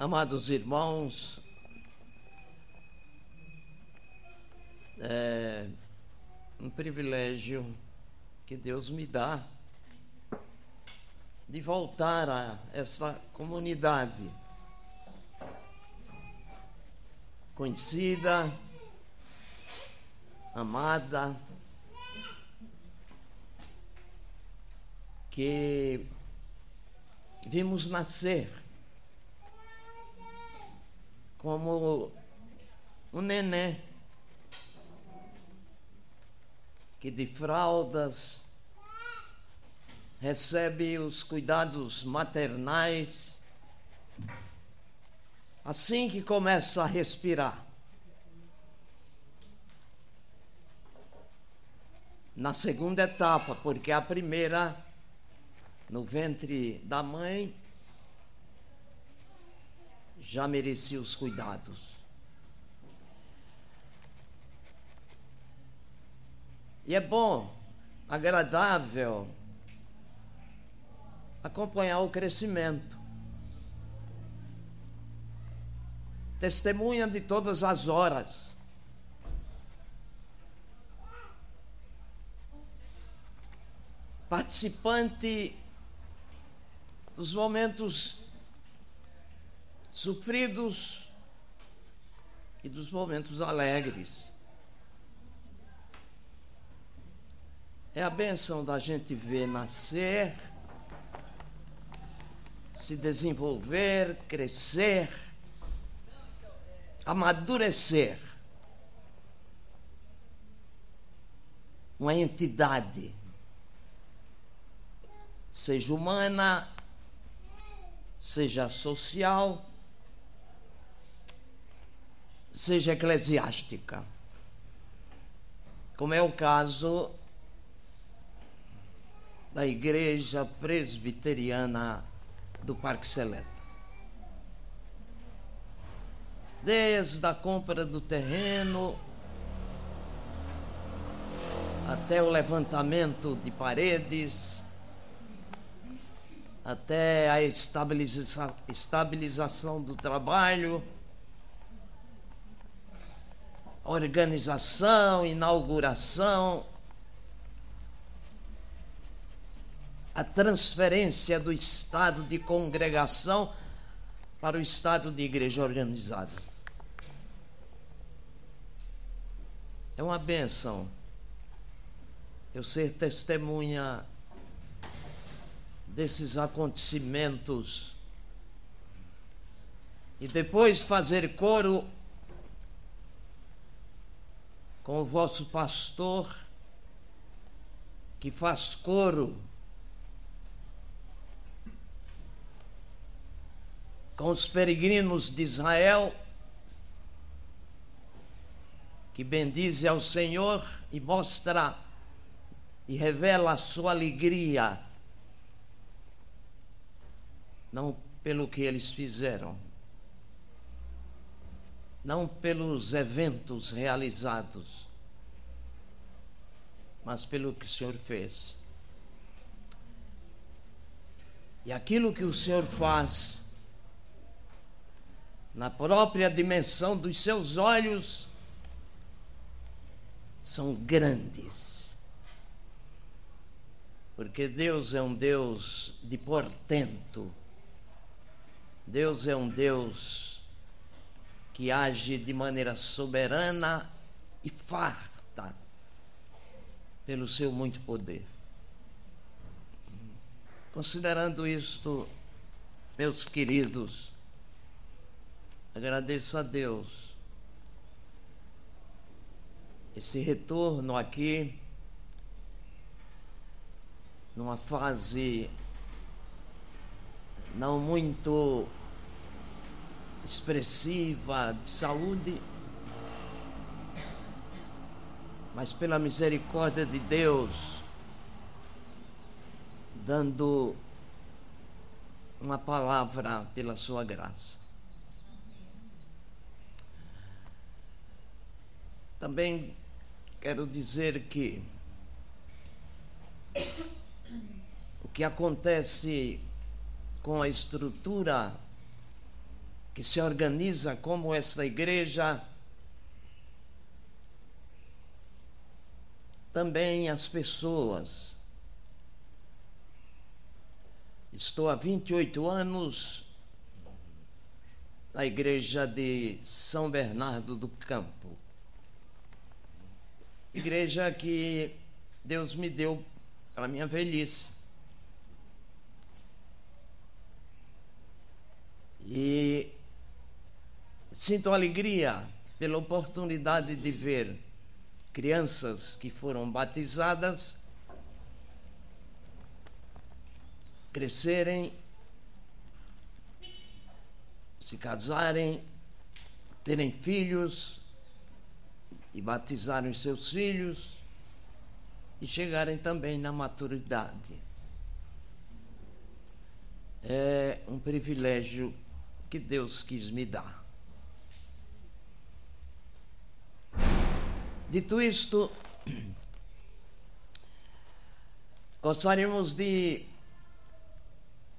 Amados irmãos, é um privilégio que Deus me dá de voltar a essa comunidade conhecida, amada, que vimos nascer como um neném que de fraldas recebe os cuidados maternais assim que começa a respirar. Na segunda etapa, porque a primeira, no ventre da mãe, já merecia os cuidados. E é bom, agradável, acompanhar o crescimento. Testemunha de todas as horas. Participante dos momentos sofridos e dos momentos alegres. É a benção da gente ver nascer, se desenvolver, crescer, amadurecer. Uma entidade, seja humana, seja social, seja eclesiástica, como é o caso da Igreja Presbiteriana do Parque Seleta. Desde a compra do terreno até o levantamento de paredes, até a estabiliza estabilização do trabalho, organização, inauguração, a transferência do estado de congregação para o estado de igreja organizada. É uma benção eu ser testemunha desses acontecimentos e depois fazer coro com o vosso pastor, que faz coro com os peregrinos de Israel, que bendize ao Senhor e mostra e revela a sua alegria, não pelo que eles fizeram, não pelos eventos realizados, mas pelo que o Senhor fez. E aquilo que o Senhor faz, na própria dimensão dos seus olhos, são grandes. Porque Deus é um Deus de portento. Deus é um Deus que age de maneira soberana e farta pelo seu muito poder. Considerando isto, meus queridos, agradeço a Deus esse retorno aqui numa fase não muito expressiva de saúde, mas pela misericórdia de Deus, dando uma palavra pela sua graça. Também quero dizer que o que acontece com a estrutura que se organiza como esta igreja, também as pessoas. Estou há 28 anos na igreja de São Bernardo do Campo. Igreja que Deus me deu para minha velhice. E sinto alegria pela oportunidade de ver crianças que foram batizadas crescerem, se casarem, terem filhos e batizarem seus filhos e chegarem também na maturidade. É um privilégio que Deus quis me dar. Dito isto, gostaríamos de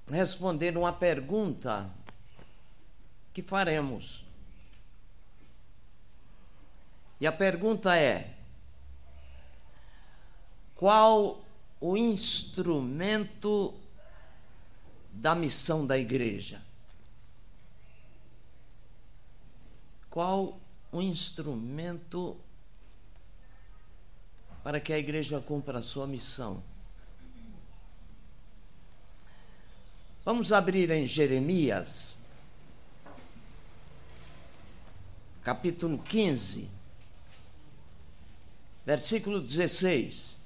responder uma pergunta que faremos. E a pergunta é: qual o instrumento da missão da igreja? Qual o instrumento para que a igreja cumpra a sua missão. Vamos abrir em Jeremias, capítulo 15, versículo 16.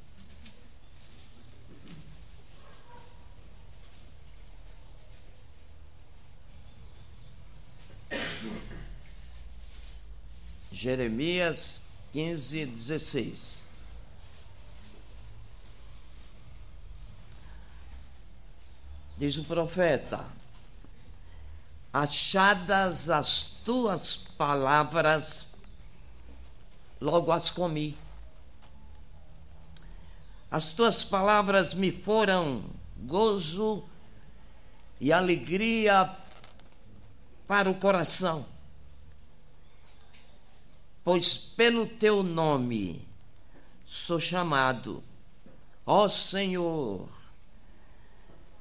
Jeremias 15, 16. Diz o profeta: Achadas as tuas palavras, logo as comi. As tuas palavras me foram gozo e alegria para o coração, pois pelo teu nome sou chamado, ó Senhor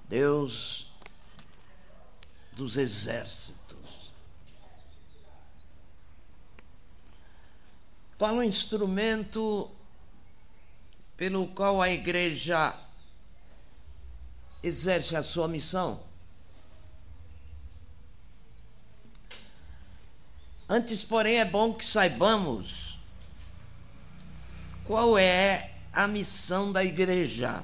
Deus dos exércitos. Qual o instrumento pelo qual a igreja exerce a sua missão? Antes, porém, é bom que saibamos qual é a missão da igreja.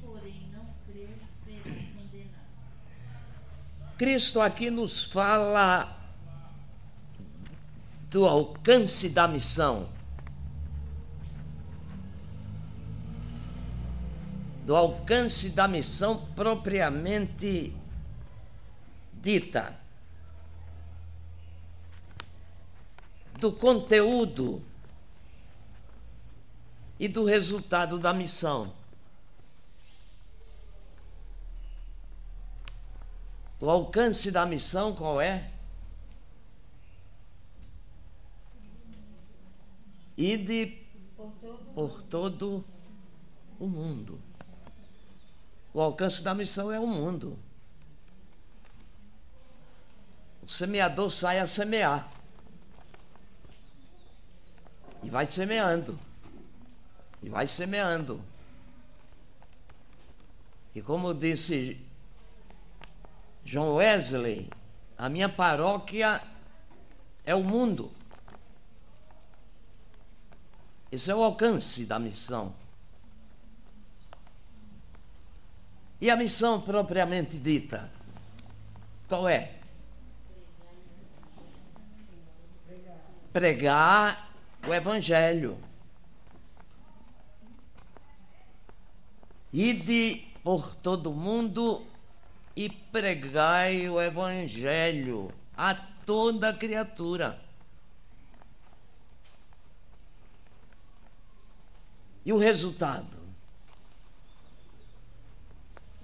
porém, não crer será condenado. Cristo aqui nos fala do alcance da missão. Do alcance da missão propriamente dita, do conteúdo e do resultado da missão. O alcance da missão qual é? Ide por todo o mundo. O alcance da missão é o mundo. O semeador sai a semear. E vai semeando. E vai semeando. E como disse John Wesley, a minha paróquia é o mundo. Esse é o alcance da missão. E a missão propriamente dita, qual é? Pregar o Evangelho. Ide por todo mundo e pregai o Evangelho a toda criatura. E o resultado?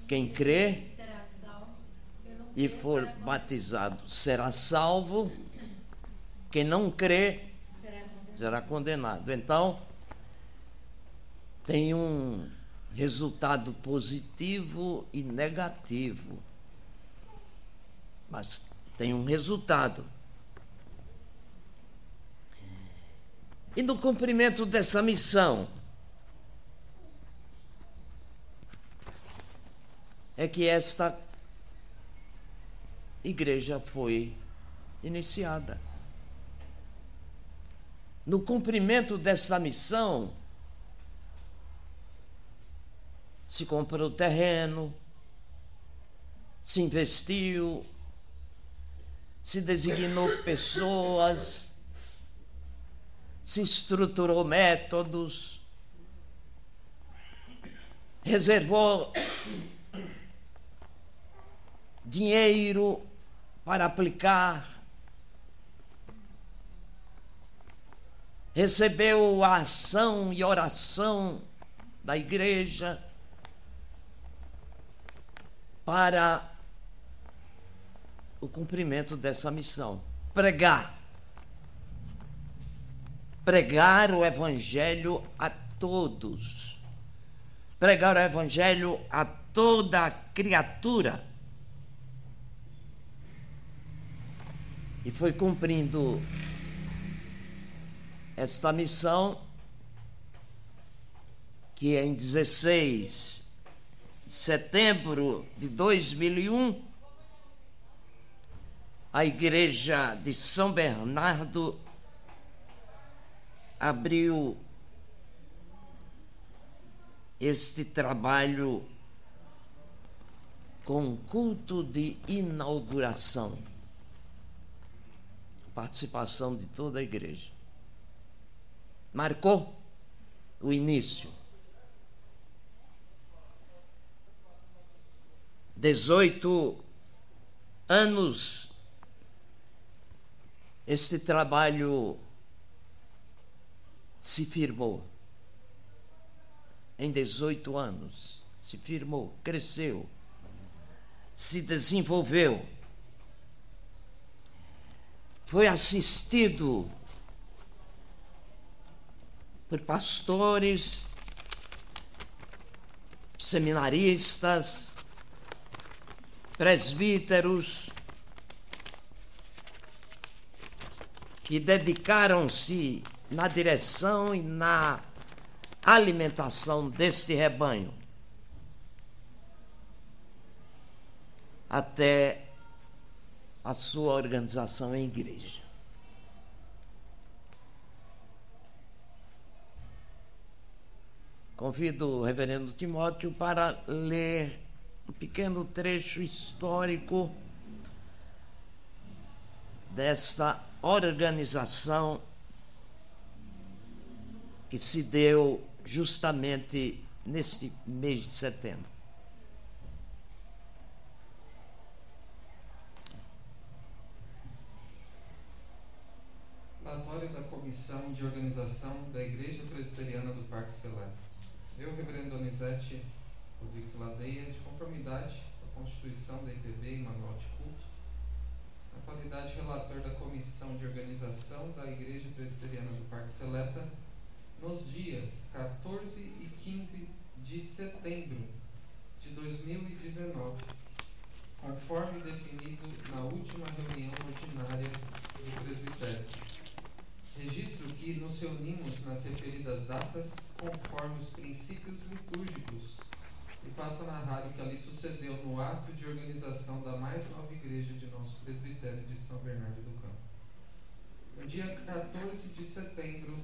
Quem crê e for batizado será salvo, quem não crê será condenado. Então, tem um resultado positivo e negativo. Mas tem um resultado. E no cumprimento dessa missão, é que esta igreja foi iniciada. No cumprimento dessa missão, se comprou terreno, se investiu, se designou pessoas, se estruturou métodos, reservou dinheiro para aplicar, recebeu a ação e oração da igreja para o cumprimento dessa missão. Pregar. Pregar o Evangelho a todos. Pregar o Evangelho a toda criatura. E foi cumprindo esta missão que em 16 de setembro de 2001, a igreja de São Bernardo abriu este trabalho com culto de inauguração. Participação de toda a igreja. Marcou o início. 18 anos, este trabalho se firmou. Em 18 anos, se firmou, cresceu, se desenvolveu. Foi assistido por pastores, seminaristas, presbíteros que dedicaram-se na direção e na alimentação deste rebanho. Até a sua organização em igreja. Convido o reverendo Timóteo para ler um pequeno trecho histórico desta organização que se deu justamente neste mês de setembro. Relatório da Comissão de Organização da Igreja Presbiteriana do Parque Seleto. Eu, Reverendo Donizete Rodrigues Ladeia, de conformidade à Constituição da IPB e Manual de Culto, na qualidade de relator da Comissão de Organização da Igreja Presbiteriana do Parque Seleta, nos dias 14 e 15 de setembro de 2019, conforme definido na última reunião ordinária do presbitério. Registro que nos reunimos nas referidas datas conforme os princípios litúrgicos e passo a narrar o que ali sucedeu no ato de organização da mais nova igreja de nosso presbitério de São Bernardo do Campo. No dia 14 de setembro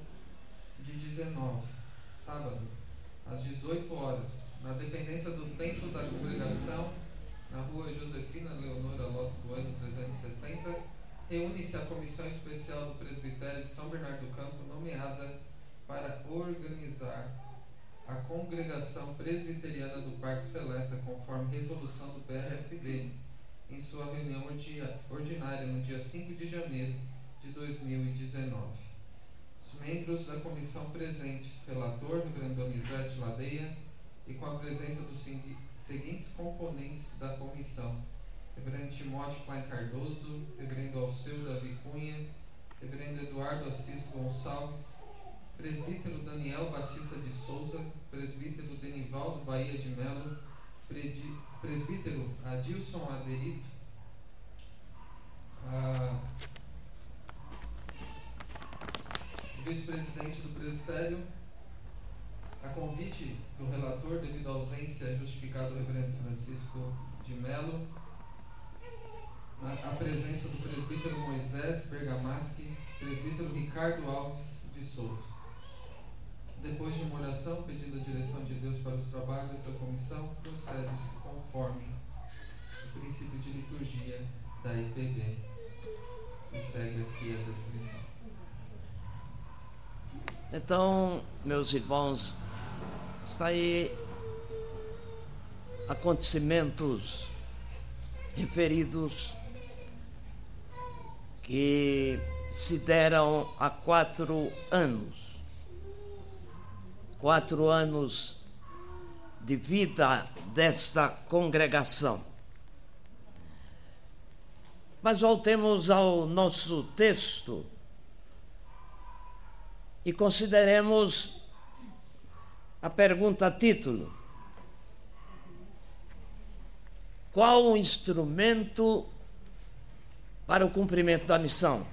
de 19, sábado, às 18 horas, na dependência do templo da congregação, na rua Josefina Leonora Loto Bueno 360, reúne-se a comissão especial do presbitério de São Bernardo do Campo, nomeada para organizar a congregação presbiteriana do Parque Seleta, conforme resolução do PRSB, em sua reunião ordinária no dia 5 de janeiro de 2019. Os membros da comissão presentes, relator do Grandonizete Ladeia, e com a presença dos seguintes componentes da comissão: Reverendo Timóteo Klein Cardoso, Reverendo Alceu Davi Cunha, Reverendo Eduardo Assis Gonçalves, Presbítero Daniel Batista de Souza, Presbítero Denivaldo Bahia de Melo, Presbítero Adilson Aderito, Vice-presidente do Presbitério, a convite do relator, devido à ausência justificada do reverendo Francisco de Melo, a, a presença do presbítero Moisés Bergamaschi, presbítero Ricardo Alves de Souza. Depois de uma oração pedindo a direção de Deus para os trabalhos da comissão, procede-se conforme o princípio de liturgia da IPB e segue aqui a descrição. Então, meus irmãos, está aí acontecimentos referidos que se deram há quatro anos quatro anos de vida desta congregação. Mas voltemos ao nosso texto e consideremos a pergunta título. Qual o instrumento para o cumprimento da missão?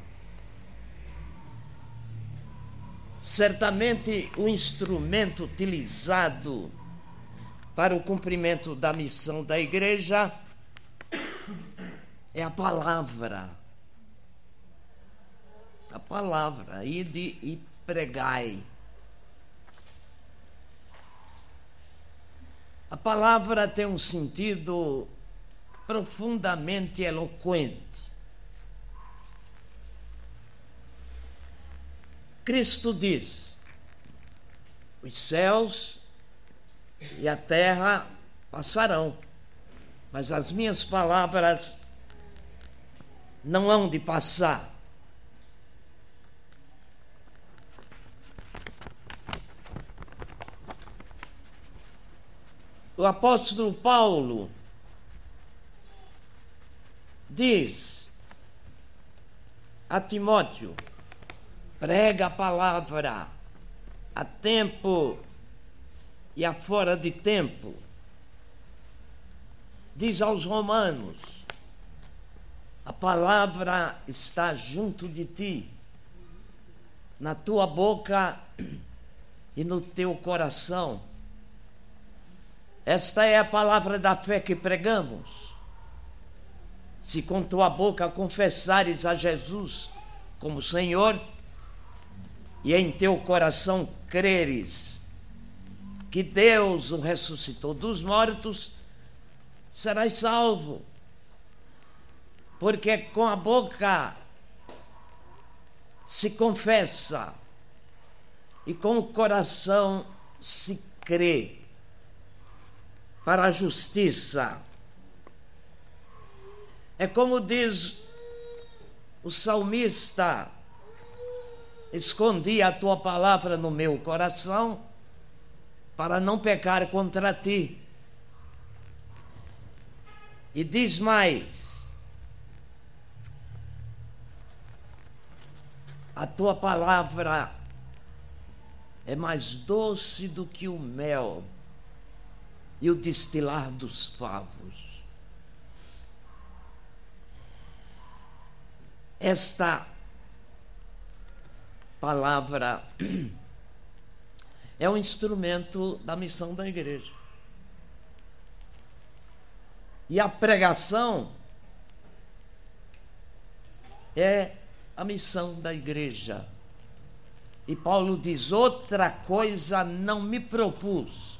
Certamente o instrumento utilizado para o cumprimento da missão da igreja é a palavra. A palavra, ide e pregai. A palavra tem um sentido profundamente eloquente. Cristo diz: os céus e a terra passarão, mas as minhas palavras não hão de passar. O apóstolo Paulo diz a Timóteo: prega a palavra a tempo e a fora de tempo. Diz aos romanos: a palavra está junto de ti, na tua boca e no teu coração. Esta é a palavra da fé que pregamos. Se com tua boca confessares a Jesus como Senhor, e em teu coração creres que Deus o ressuscitou dos mortos, serás salvo. Porque com a boca se confessa e com o coração se crê para a justiça. É como diz o salmista, escondi a tua palavra no meu coração para não pecar contra ti. E diz mais: a tua palavra é mais doce do que o mel e o destilar dos favos. Esta palavra é um instrumento da missão da igreja. E a pregação é a missão da igreja. E Paulo diz: outra coisa não me propus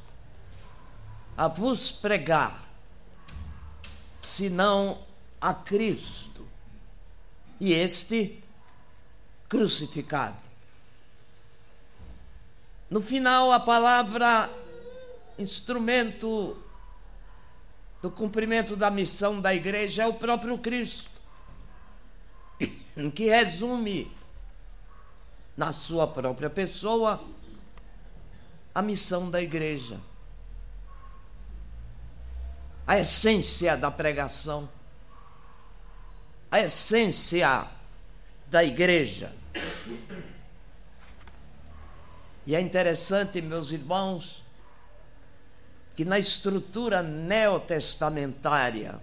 a vos pregar, senão a Cristo e este crucificado. No final, a palavra instrumento do cumprimento da missão da igreja é o próprio Cristo, que resume na sua própria pessoa a missão da igreja. A essência da pregação, a essência da igreja. E é interessante, meus irmãos, que na estrutura neotestamentária,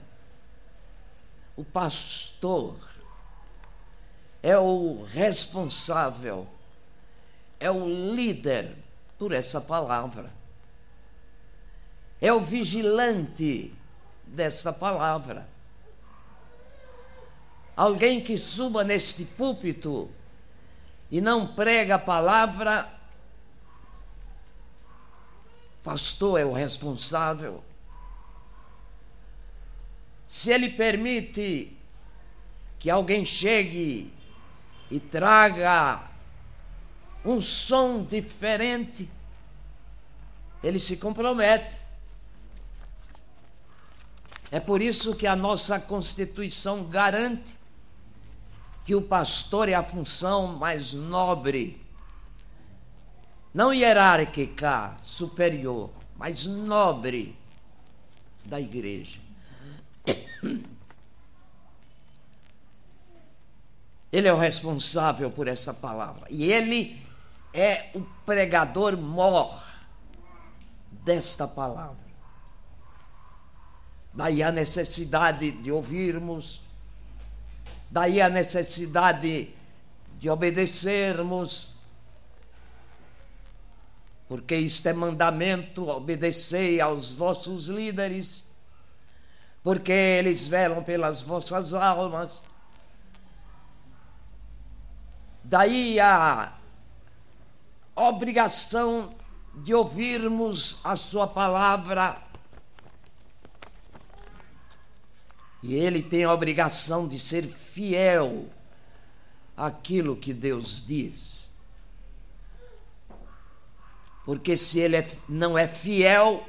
o pastor é o responsável, é o líder por essa palavra, é o vigilante dessa palavra. Alguém que suba neste púlpito e não prega a palavra, pastor é o responsável. Se ele permite que alguém chegue e traga um som diferente, ele se compromete. É por isso que a nossa Constituição garante que o pastor é a função mais nobre, não hierárquica, superior, mas nobre da igreja. Ele é o responsável por essa palavra. E ele é o pregador mor desta palavra. Daí a necessidade de ouvirmos, daí a necessidade de obedecermos, porque isto é mandamento: obedecei aos vossos líderes, porque eles velam pelas vossas almas Daí a obrigação de ouvirmos a Sua palavra. E ele tem a obrigação de ser fiel àquilo que Deus diz. Porque se ele é, não é fiel,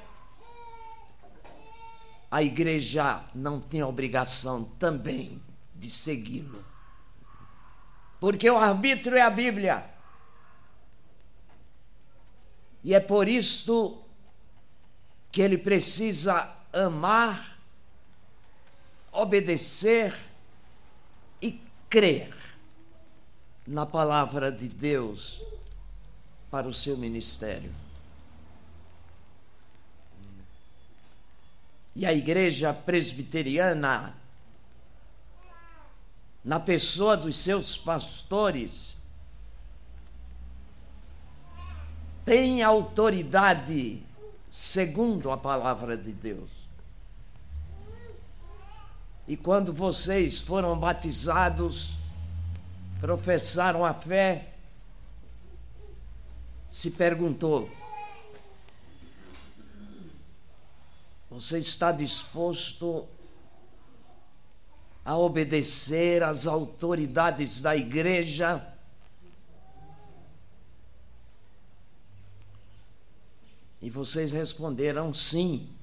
a igreja não tem obrigação também de segui-lo. Porque o arbítrio é a Bíblia. E é por isso que ele precisa amar, obedecer e crer na palavra de Deus para o seu ministério. E a igreja presbiteriana na pessoa dos seus pastores, tem autoridade segundo a palavra de Deus. E quando vocês foram batizados, professaram a fé, se perguntou: você está disposto a obedecer às autoridades da igreja. E vocês responderam sim.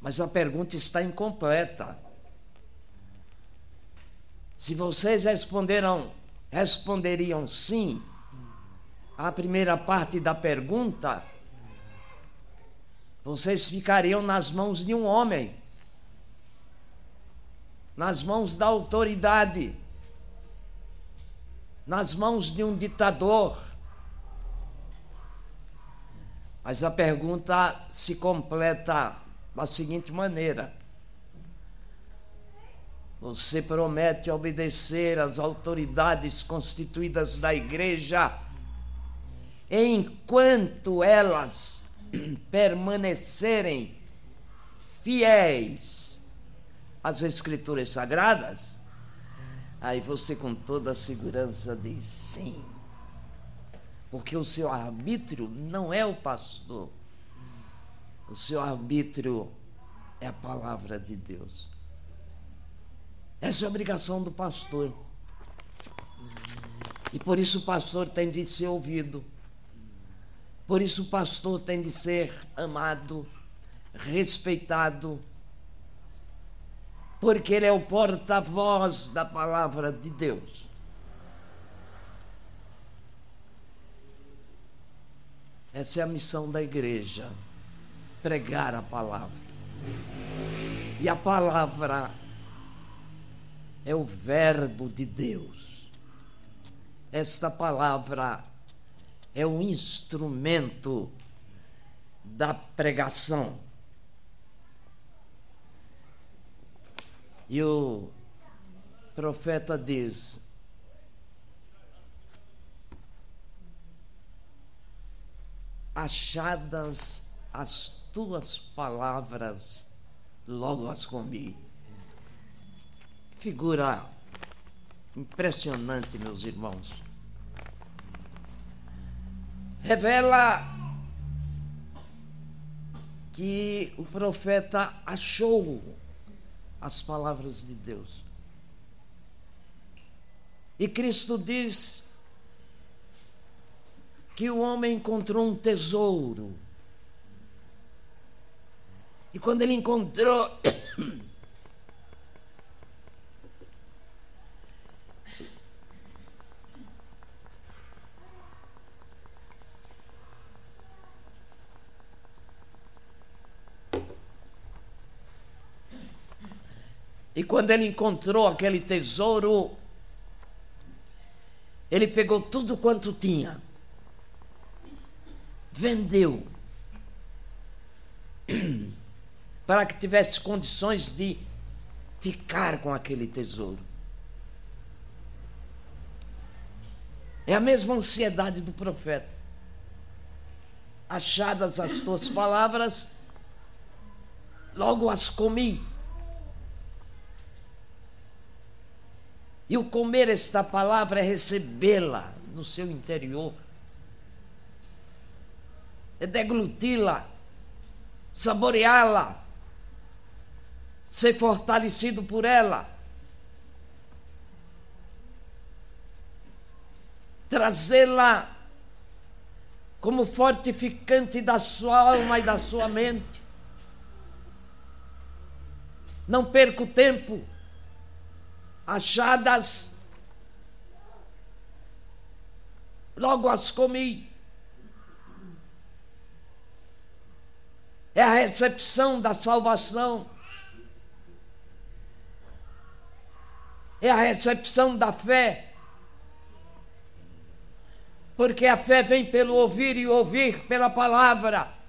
Mas a pergunta está incompleta. Se vocês responderam, responderiam sim à primeira parte da pergunta, vocês ficariam nas mãos de um homem nas mãos da autoridade, nas mãos de um ditador. Mas a pergunta se completa da seguinte maneira: Você promete obedecer às autoridades constituídas da igreja enquanto elas permanecerem fiéis às Escrituras Sagradas, aí você com toda a segurança diz sim. Porque o seu arbítrio não é o pastor, o seu arbítrio é a palavra de Deus. Essa é a obrigação do pastor. E por isso o pastor tem de ser ouvido. Por isso o pastor tem de ser amado, respeitado, porque ele é o porta-voz da palavra de Deus. Essa é a missão da igreja, pregar a palavra. E a palavra é o Verbo de Deus. Esta palavra é um instrumento da pregação. E o profeta diz: Achadas as tuas palavras, logo as comi. Figura impressionante, meus irmãos. Revela que o profeta achou as palavras de Deus. E Cristo diz que o homem encontrou um tesouro. E quando ele encontrou E quando ele encontrou aquele tesouro, ele pegou tudo quanto tinha, vendeu, para que tivesse condições de ficar com aquele tesouro. É a mesma ansiedade do profeta. Achadas as tuas palavras, logo as comi. E o comer esta palavra é recebê-la no seu interior, é degluti-la, saboreá-la, ser fortalecido por ela, trazê-la como fortificante da sua alma e da sua mente. Não perca o tempo achadas, logo as comi. É a recepção da salvação. É a recepção da fé. Porque a fé vem pelo ouvir e ouvir pela palavra.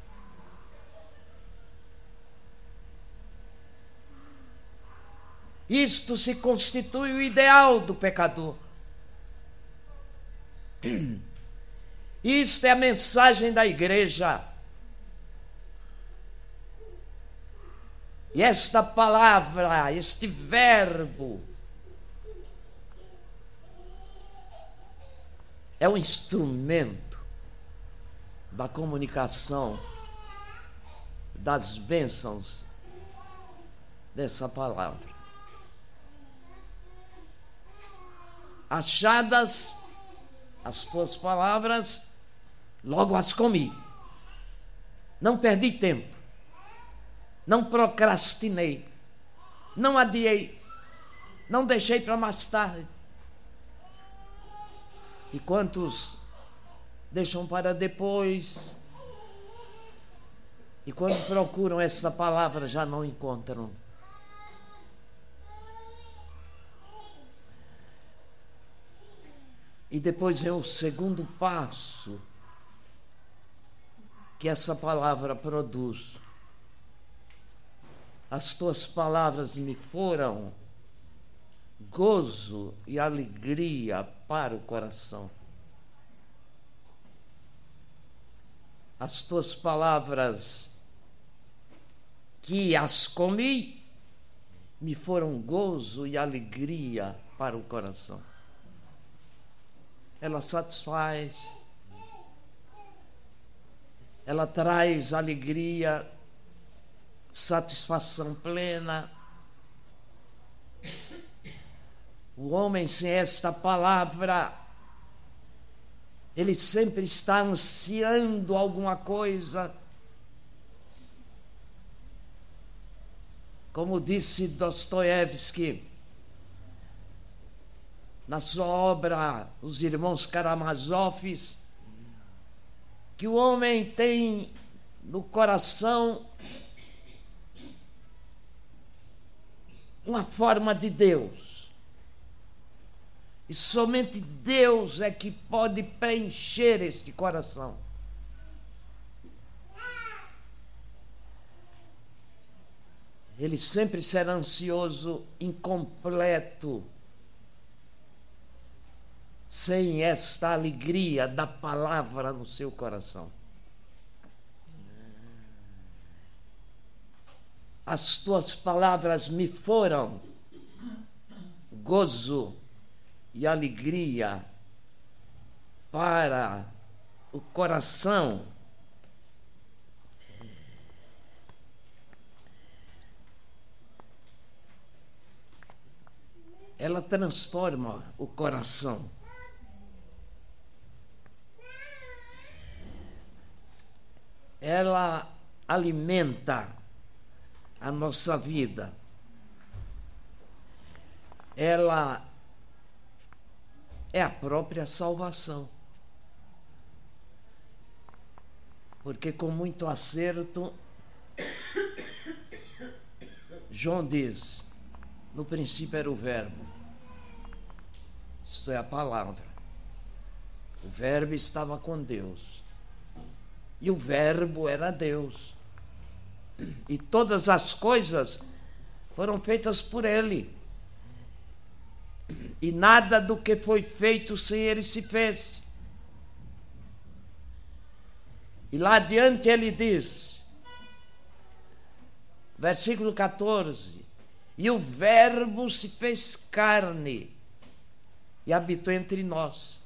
Isto se constitui o ideal do pecador. Isto é a mensagem da igreja. E esta palavra, este verbo, é um instrumento da comunicação das bênçãos dessa palavra. Achadas as tuas palavras, logo as comi. Não perdi tempo, não procrastinei, não adiei, não deixei para mais tarde. E quantos deixam para depois? E quando procuram essa palavra já não encontram. E depois vem o segundo passo que essa palavra produz. As tuas palavras me foram gozo e alegria para o coração. As tuas palavras que as comi me foram gozo e alegria para o coração. Ela satisfaz, ela traz alegria, satisfação plena. O homem sem esta palavra, ele sempre está ansiando alguma coisa Como disse Dostoiévski na sua obra Os Irmãos Karamazovs, que o homem tem no coração uma forma de Deus. E somente Deus é que pode preencher este coração. ele sempre será ansioso, incompleto, sem esta alegria da palavra no seu coração. As tuas palavras me foram gozo e alegria para o coração ela transforma o coração. Ela alimenta a nossa vida. Ela é a própria salvação. Porque com muito acerto, João diz: no princípio era o Verbo, isto é a palavra. O Verbo estava com Deus. E o Verbo era Deus. E todas as coisas foram feitas por Ele. E nada do que foi feito sem Ele se fez. E lá adiante ele diz, versículo 14: E o Verbo se fez carne e habitou entre nós.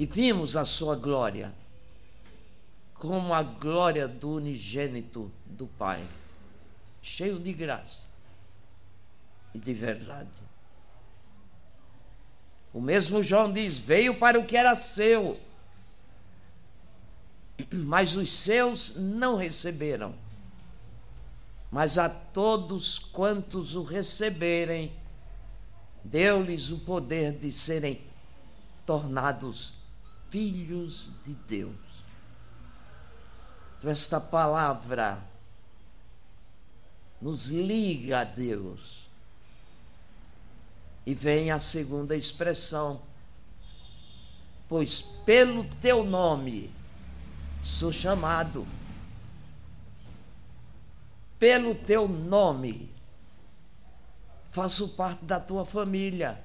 E vimos a sua glória, como a glória do unigênito do Pai, cheio de graça e de verdade. O mesmo João diz: veio para o que era seu, mas os seus não receberam. Mas a todos quantos o receberem, deu-lhes o poder de serem tornados filhos de Deus. Então, esta palavra nos liga a Deus. E vem a segunda expressão, pois pelo teu nome sou chamado. Pelo teu nome faço parte da tua família.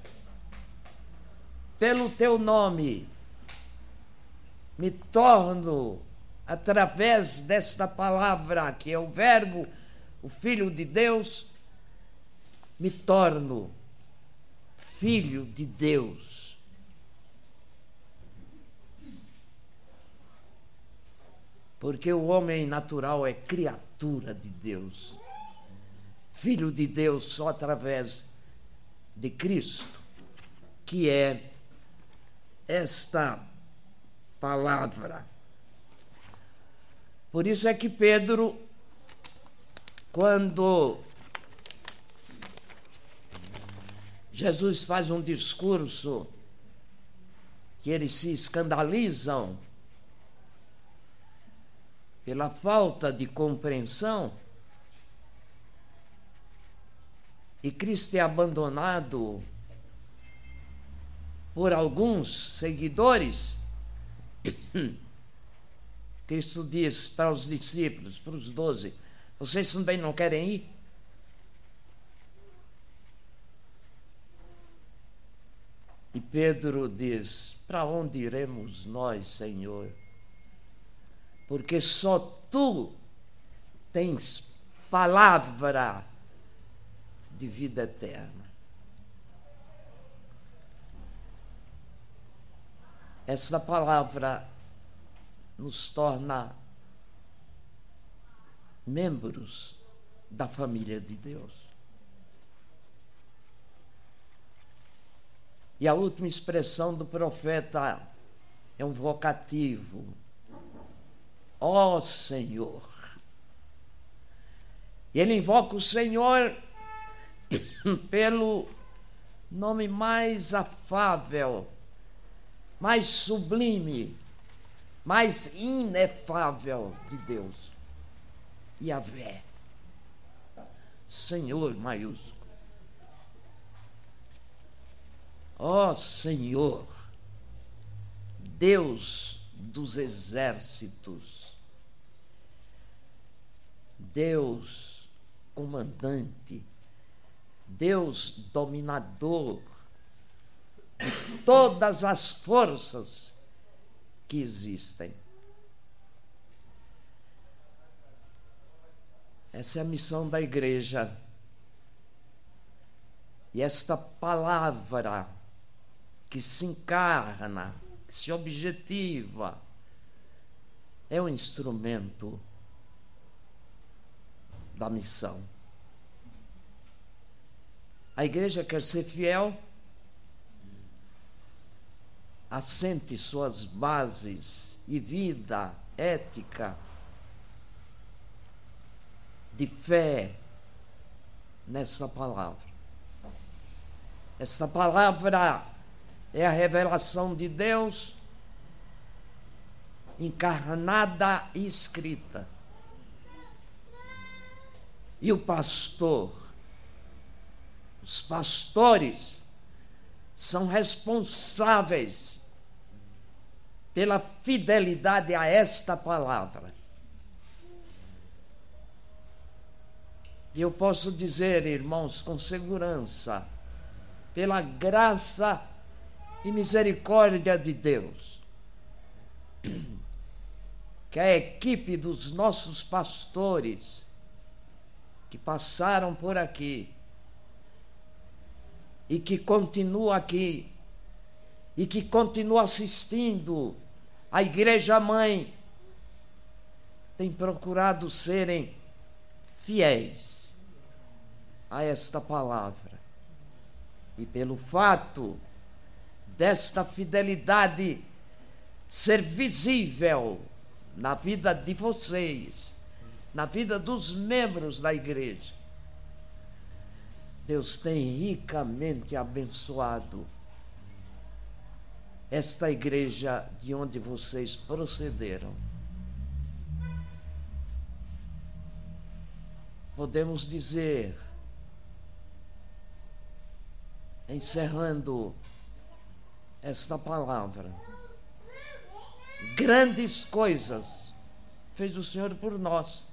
Pelo teu nome, me torno, através desta palavra, que é o Verbo, o Filho de Deus, me torno filho de Deus. Porque o homem natural é criatura de Deus filho de Deus só através de Cristo, que é esta palavra. Por isso é que Pedro, quando Jesus faz um discurso que eles se escandalizam pela falta de compreensão, e Cristo é abandonado por alguns seguidores, Cristo diz para os discípulos, para os doze: Vocês também não querem ir? E Pedro diz: Para onde iremos nós, Senhor? Porque só tu tens palavra de vida eterna. Esta palavra nos torna membros da família de Deus. E a última expressão do profeta é um vocativo. Ó oh, Senhor. E ele invoca o Senhor pelo nome mais afável, mais sublime, mais inefável de Deus. Yahvé. Senhor maiúsculo. Ó oh, Senhor, Deus dos exércitos, Deus comandante, Deus dominador todas as forças que existem. Essa é a missão da igreja. E esta palavra que se encarna, que se objetiva, é um instrumento da missão. A igreja quer ser fiel, assente suas bases e vida ética de fé nessa palavra. Essa palavra é a revelação de Deus encarnada e escrita. E o pastor, os pastores, são responsáveis pela fidelidade a esta palavra. E eu posso dizer, irmãos, com segurança, pela graça e misericórdia de Deus, que a equipe dos nossos pastores que passaram por aqui e que continua aqui e que continua assistindo a igreja mãe tem procurado serem fiéis a esta palavra. E pelo fato desta fidelidade ser visível na vida de vocês, na vida dos membros da igreja, Deus tem ricamente abençoado esta igreja de onde vocês procederam. Podemos dizer encerrando esta palavra. Grandes coisas fez o Senhor por nós.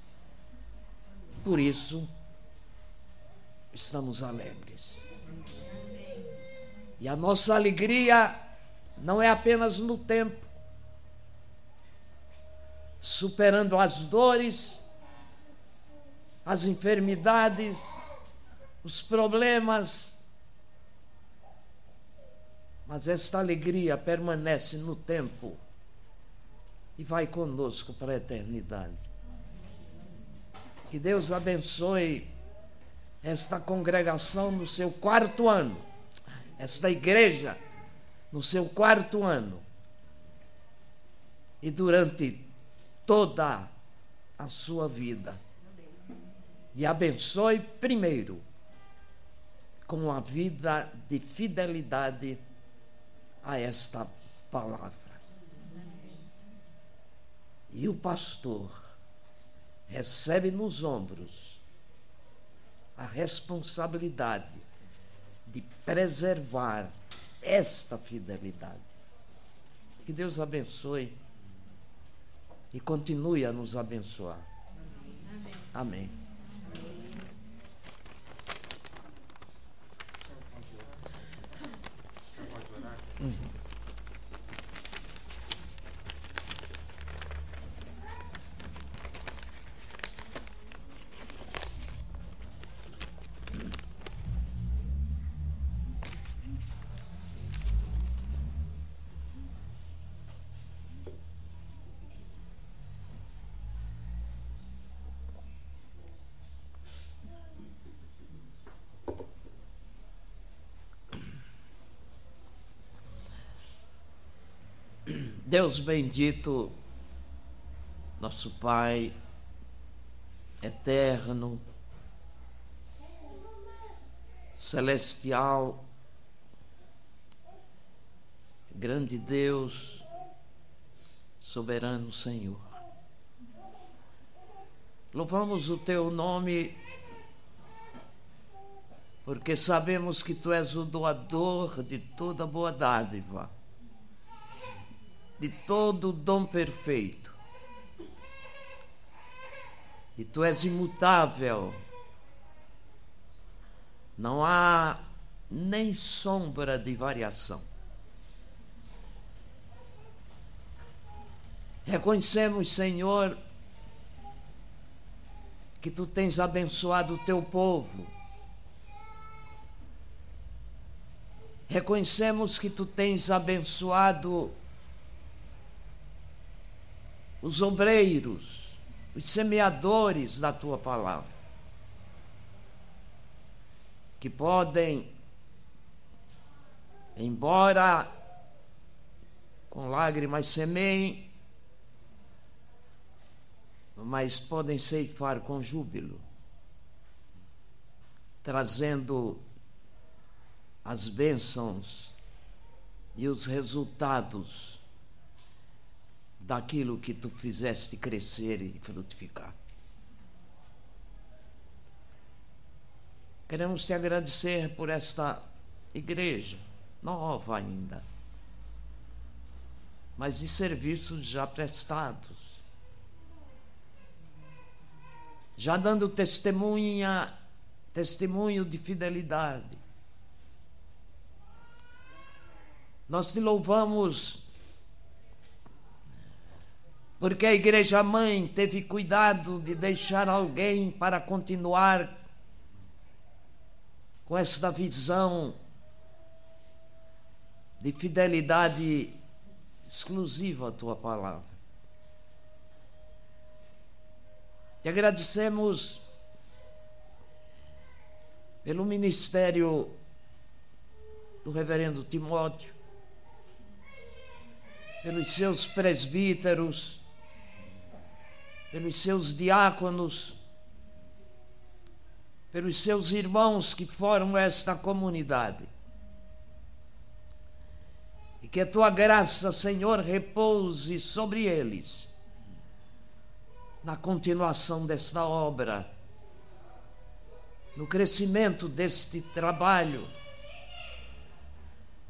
Por isso, estamos alegres. E a nossa alegria não é apenas no tempo, superando as dores, as enfermidades, os problemas, mas esta alegria permanece no tempo e vai conosco para a eternidade. Que Deus abençoe esta congregação no seu quarto ano, esta igreja no seu quarto ano e durante toda a sua vida. E abençoe primeiro com a vida de fidelidade a esta palavra. E o pastor recebe nos ombros a responsabilidade de preservar esta fidelidade. Que Deus abençoe e continue a nos abençoar. Amém. Amém. Deus bendito, nosso Pai eterno, celestial, grande Deus, soberano Senhor. Louvamos o teu nome, porque sabemos que tu és o doador de toda boa dádiva, de todo dom perfeito. E tu és imutável. Não há nem sombra de variação. Reconhecemos, Senhor, que tu tens abençoado o teu povo. Reconhecemos que tu tens abençoado os obreiros, os semeadores da tua palavra, que podem, embora com lágrimas semeiem, mas podem ceifar com júbilo, trazendo as bênçãos e os resultados daquilo que tu fizeste crescer e frutificar. Queremos te agradecer por esta igreja, nova ainda, mas de serviços já prestados já dando testemunha, testemunho de fidelidade. Nós te louvamos porque a igreja mãe teve cuidado de deixar alguém para continuar com esta visão de fidelidade exclusiva à tua palavra. Te agradecemos pelo ministério do reverendo Timóteo, pelos seus presbíteros, pelos seus diáconos, pelos seus irmãos que formam esta comunidade. E que a tua graça, Senhor, repouse sobre eles na continuação desta obra, no crescimento deste trabalho,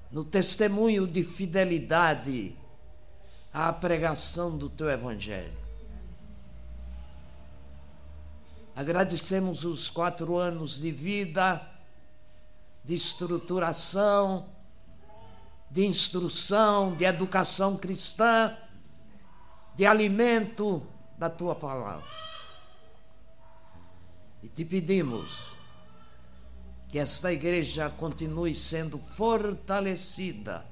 no testemunho de fidelidade à pregação do teu Evangelho. Agradecemos os quatro anos de vida, de estruturação, de instrução, de educação cristã, de alimento da tua palavra. E te pedimos que esta igreja continue sendo fortalecida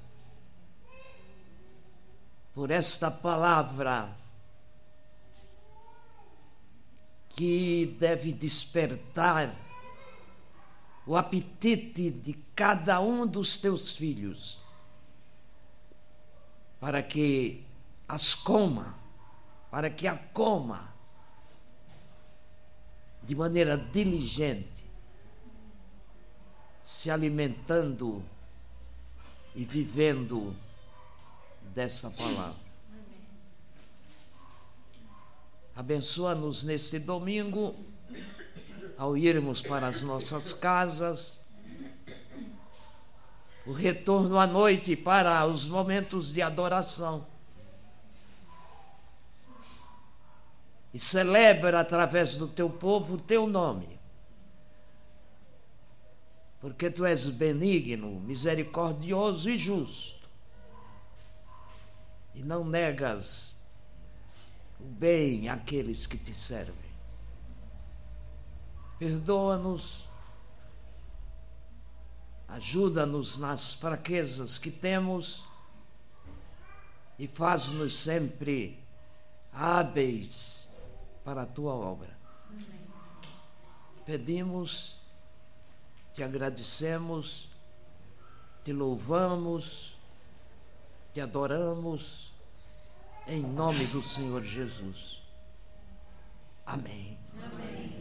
por esta palavra que deve despertar o apetite de cada um dos teus filhos para que as coma para que a coma de maneira diligente, se alimentando e vivendo dessa palavra. Abençoa-nos nesse domingo, ao irmos para as nossas casas, o retorno à noite para os momentos de adoração. e celebra através do teu povo o teu nome. Porque tu és benigno, misericordioso e justo. E não negas bem àqueles que te servem. Perdoa-nos, ajuda-nos nas fraquezas que temos e faz-nos sempre hábeis para a tua obra. Pedimos, te agradecemos, te louvamos, te adoramos em nome do Senhor Jesus. Amém. Amém.